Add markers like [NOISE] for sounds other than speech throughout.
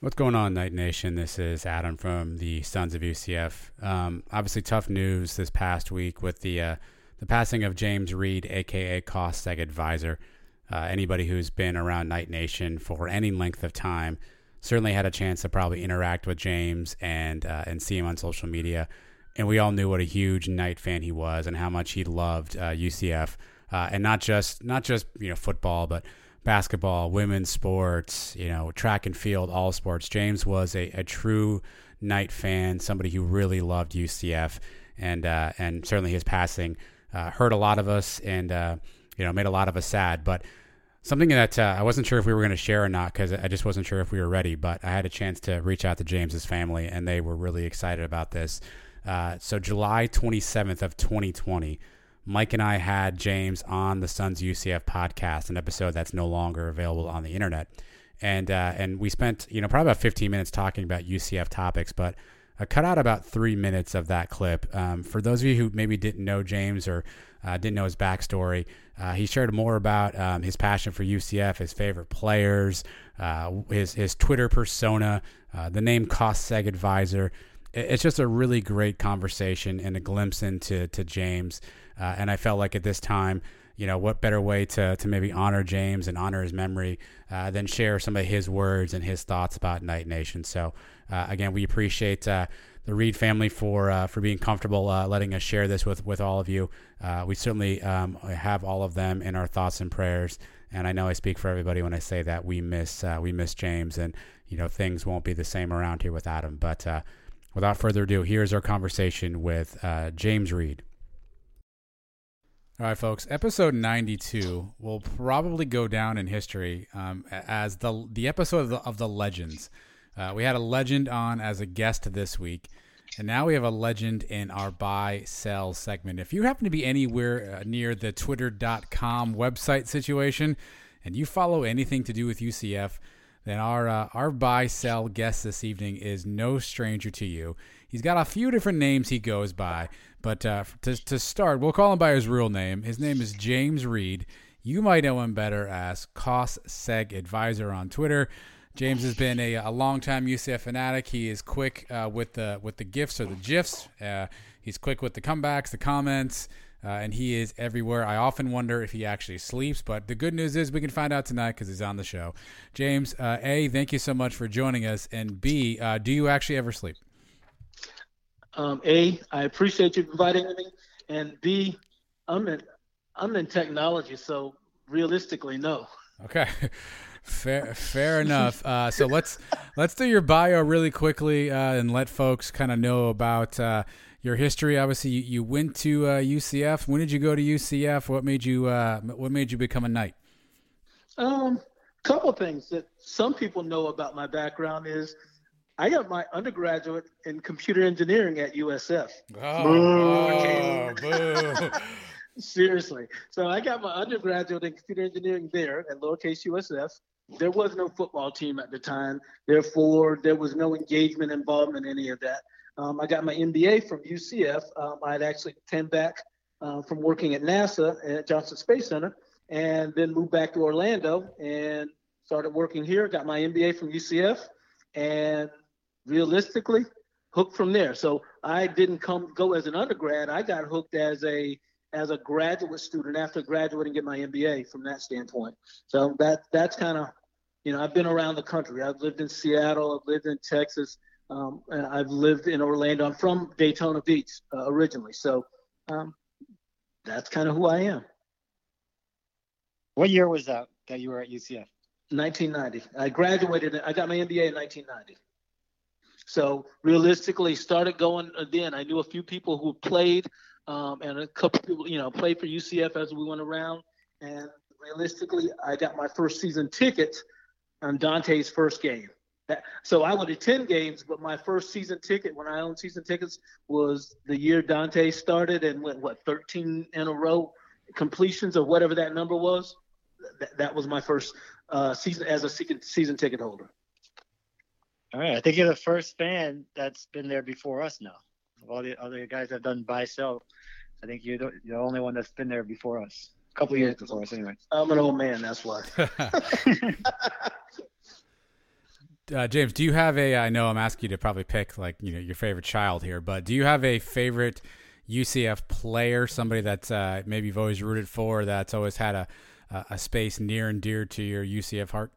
What's going on, Knight Nation? This is Adam from the Sons of UCF. Um, obviously, tough news this past week with the uh, the passing of James Reid, aka Cost Seg Advisor. Uh, anybody who's been around Knight Nation for any length of time certainly had a chance to probably interact with James and uh, and see him on social media. And we all knew what a huge Knight fan he was and how much he loved UCF, uh, uh, and not just not just you know football, but basketball, women's sports, you know, track and field, all sports. James was a, a true Knight fan, somebody who really loved UCF, and uh, and certainly his passing uh, hurt a lot of us, and uh, you know, made a lot of us sad. But something that uh, I wasn't sure if we were going to share or not because I just wasn't sure if we were ready. But I had a chance to reach out to James's family, and they were really excited about this. Uh, so July 27th of 2020 Mike and I had James on the Sons UCF podcast, an episode that's no longer available on the internet, and uh, and we spent you know probably about 15 minutes talking about UCF topics, but I cut out about three minutes of that clip. Um, for those of you who maybe didn't know James or uh, didn't know his backstory, uh, he shared more about um, his passion for UCF, his favorite players, uh, his his Twitter persona, uh, the name Cost Seg Advisor. It's just a really great conversation and a glimpse into to James. Uh, and I felt like at this time, you know, what better way to, to maybe honor James and honor his memory uh, than share some of his words and his thoughts about Knight Nation. So, uh, again, we appreciate uh, the Reid family for uh, for being comfortable uh, letting us share this with, with all of you. we certainly um, have all of them in our thoughts and prayers. And I know I speak for everybody when I say that we miss we miss James, and you know things won't be the same around here without him. But without further ado, here's our conversation with James Reid. All right, folks. Episode 92 will probably go down in history um, as the the episode of the, of the legends. Uh, we had a legend on as a guest this week, and now we have a legend in our buy sell segment. If you happen to be anywhere uh, near the Twitter.com website situation, and you follow anything to do with UCF, then our uh, our buy sell guest this evening is no stranger to you. He's got a few different names he goes by. But uh, to, to start, we'll call him by his real name. His name is James Reid. You might know him better as Cost Seg Advisor on Twitter. James has been a, a longtime UCF fanatic. He is quick uh, with the with the gifts or the gifs. Uh, he's quick with the comebacks, the comments, uh, and he is everywhere. I often wonder if he actually sleeps, but the good news is we can find out tonight because he's on the show. James, uh, A, thank you so much for joining us, and B, uh, do you actually ever sleep? Um, a, I appreciate you inviting me, and B, I'm in I'm in technology, so realistically, no. Okay. [LAUGHS] Fair, fair enough. Uh, so let's let's do your bio really quickly uh, and let folks kind of know about uh, your history. Obviously, you, you went to UCF. Uh, when did you go to UCF? What made you uh, What made you become a knight? Um, a couple things that some people know about my background is I got my undergraduate in computer engineering at USF. Oh, boo. [LAUGHS] Seriously. So I got my undergraduate in computer engineering there at lowercase USF. There was no football team at the time. Therefore, there was no engagement, involvement in any of that. Um, I got my MBA from UCF. Um, I had actually came back uh, from working at NASA at Johnson Space Center and then moved back to Orlando and started working here. Got my MBA from UCF and realistically hooked from there. So I didn't come go as an undergrad. I got hooked as a as a graduate student after graduating get my MBA from that standpoint. So that that's kind of you know, I've been around the country. I've lived in Seattle. I've lived in Texas. Um, and I've lived in Orlando. I'm from Daytona Beach uh, originally, so um, that's kind of who I am. What year was that that you were at UCF? 1990. I graduated. I got my MBA in 1990. So realistically, started going then. I knew a few people who played, um, and a couple people, you know, played for UCF as we went around. And realistically, I got my first season tickets on Daunte's first game. That, so I would attend games, but my first season ticket when I owned season tickets was the year Daunte started and went what 13 in a row completions or whatever that number was. That, that was my first uh, season as a season, season ticket holder. All right, I think you're the first fan that's been there before us now. Of all the other guys that have done buy sell, I think you're the, you're the only one that's been there before us. A couple years before us, anyway. I'm an old man, that's why. [LAUGHS] [LAUGHS] Uh, James, do you have a? I know I'm asking you to probably pick like you know your favorite child here, but do you have a favorite UCF player, somebody that uh, maybe you've always rooted for, that's always had a a space near and dear to your UCF heart?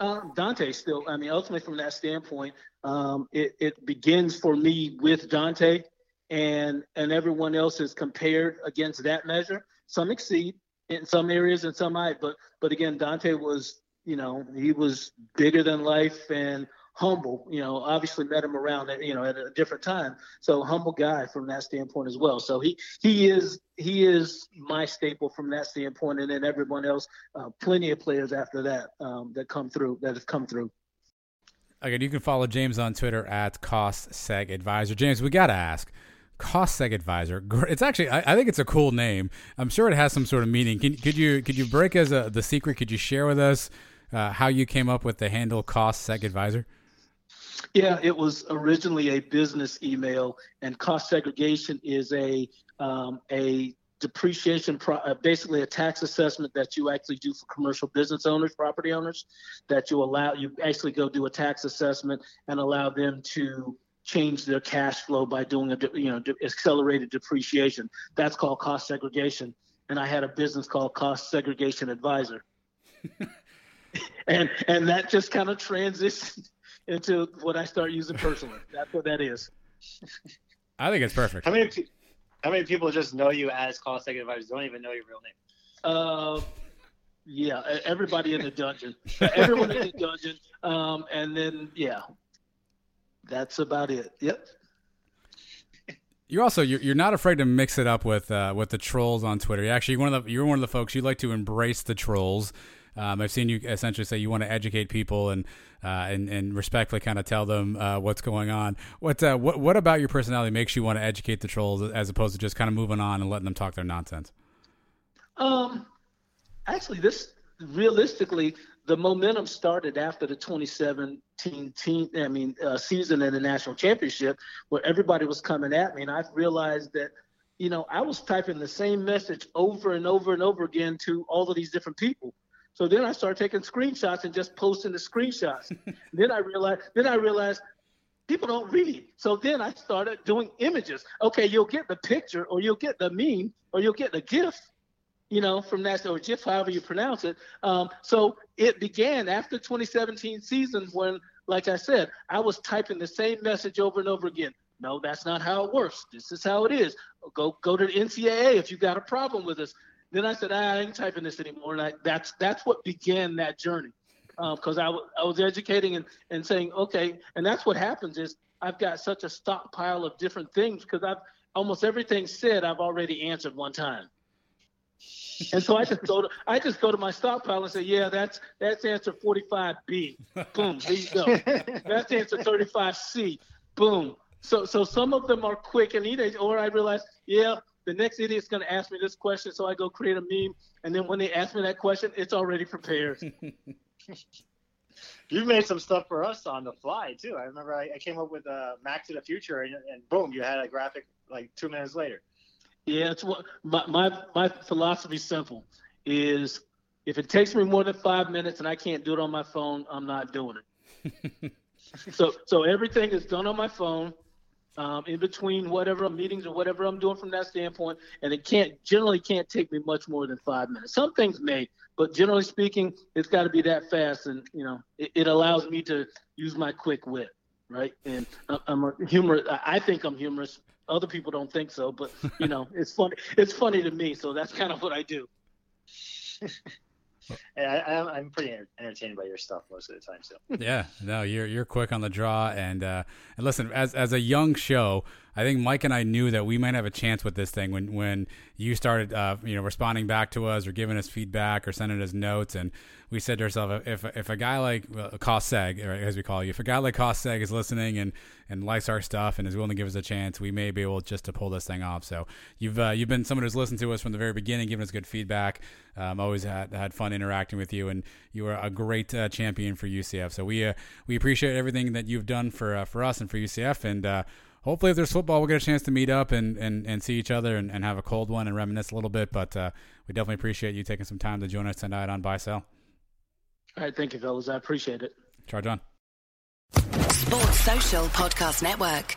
Um, Daunte still. I mean, ultimately from that standpoint, um, it, it begins for me with Daunte, and and everyone else is compared against that measure. Some exceed in some areas, and some might. But but again, Daunte was you know, he was bigger than life and humble. You know, obviously met him around, at, you know, at a different time. So humble guy from that standpoint as well. So he he is he is my staple from that standpoint, and then everyone else, uh, plenty of players after that um, that come through that have come through. Again, you can follow James on Twitter at Cost Seg Advisor. James, we got to ask. Cost Seg Advisor. It's actually, I, I, think it's a cool name. I'm sure it has some sort of meaning. Can, could you could you break as a, the secret? Could you share with us uh, how you came up with the handle Cost Seg Advisor? Yeah, it was originally a business email, and cost segregation is a um, a depreciation, pro- uh, basically a tax assessment that you actually do for commercial business owners, property owners, that you allow you actually go do a tax assessment and allow them to change their cash flow by doing a you know accelerated depreciation. That's called cost segregation, and I had a business called Cost Segregation Advisor. [LAUGHS] [LAUGHS] and and that just kind of transitioned into what I start using personally. That's what that is. I think it's perfect. How many how many people just know you as Cost Seg Advisors don't even know your real name? Uh, yeah, everybody in the dungeon, everyone in the [LAUGHS] dungeon, um, and then yeah, that's about it. Yep. You're also you're, you're not afraid to mix it up with uh, with the trolls on Twitter. You're actually one of the you're one of the folks you like to embrace the trolls. Um, I've seen you essentially say you want to educate people and uh, and, and respectfully kind of tell them uh, what's going on. What uh, what what about your personality makes you want to educate the trolls as opposed to just kind of moving on and letting them talk their nonsense? Um, actually, this realistically, the momentum started after the 2017 team, I mean, uh, season in the national championship, where everybody was coming at me, and I realized that, you know, I was typing the same message over and over and over again to all of these different people. So then I started taking screenshots and just posting the screenshots. [LAUGHS] then I realized, then I realized people don't read. So then I started doing images. Okay, you'll get the picture, or you'll get the meme, or you'll get the GIF, you know, from that or GIF, however you pronounce it. Um, so it began after 2017 season when, like I said, I was typing the same message over and over again. No, that's not how it works. This is how it is. Go go to the NCAA if you got a problem with this. Then I said, ah, I ain't typing this anymore. And I, that's that's what began that journey, because um, I, w- I was educating and, and saying, okay, and that's what happens is I've got such a stockpile of different things because I've almost everything said I've already answered one time. And so I just go to I just go to my stockpile and say, yeah, that's that's answer 45B. Boom, there you go. that's answer 35C. Boom. So so some of them are quick and easy, or I realize, yeah, the next idiot's going to ask me this question, so I go create a meme, and then when they ask me that question, it's already prepared. [LAUGHS] You've made some stuff for us on the fly too. I remember I, I came up with uh, a Mac to the Future, and, and, boom, you had a graphic like two minutes later. Yeah, it's what my my my philosophy simple: is if it takes me more than five minutes and I can't do it on my phone, I'm not doing it. [LAUGHS] so so everything is done on my phone um, in between whatever meetings or whatever I'm doing from that standpoint, and it can't generally can't take me much more than five minutes. Some things may, but generally speaking, it's got to be that fast, and you know, it, it allows me to use my quick wit, right? And I'm a humor. I think I'm humorous. Other people don't think so, but you know, [LAUGHS] it's funny. It's funny to me, so that's kind of what I do. [LAUGHS] [LAUGHS] I, I'm pretty entertained by your stuff most of the time. So yeah, no, you're you're quick on the draw, and uh, and listen, as as a young show, I think Mike and I knew that we might have a chance with this thing when when you started, uh, you know, responding back to us or giving us feedback or sending us notes, and we said to ourselves, if if a guy like well, as we call you, if a guy like Koseg is listening and and likes our stuff and is willing to give us a chance, we may be able just to pull this thing off. So you've uh, you've been someone who's listened to us from the very beginning, giving us good feedback. Um, always had had fun interacting with you, and you are a great uh, champion for UCF. So we uh, we appreciate everything that you've done for uh, for us and for UCF, and uh, hopefully if there's football, we'll get a chance to meet up and, and, and see each other and, and have a cold one and reminisce a little bit. But uh, we definitely appreciate you taking some time to join us tonight on Buy Sell. All right, thank you, fellas. I appreciate it. Charge on. Sports Social Podcast Network.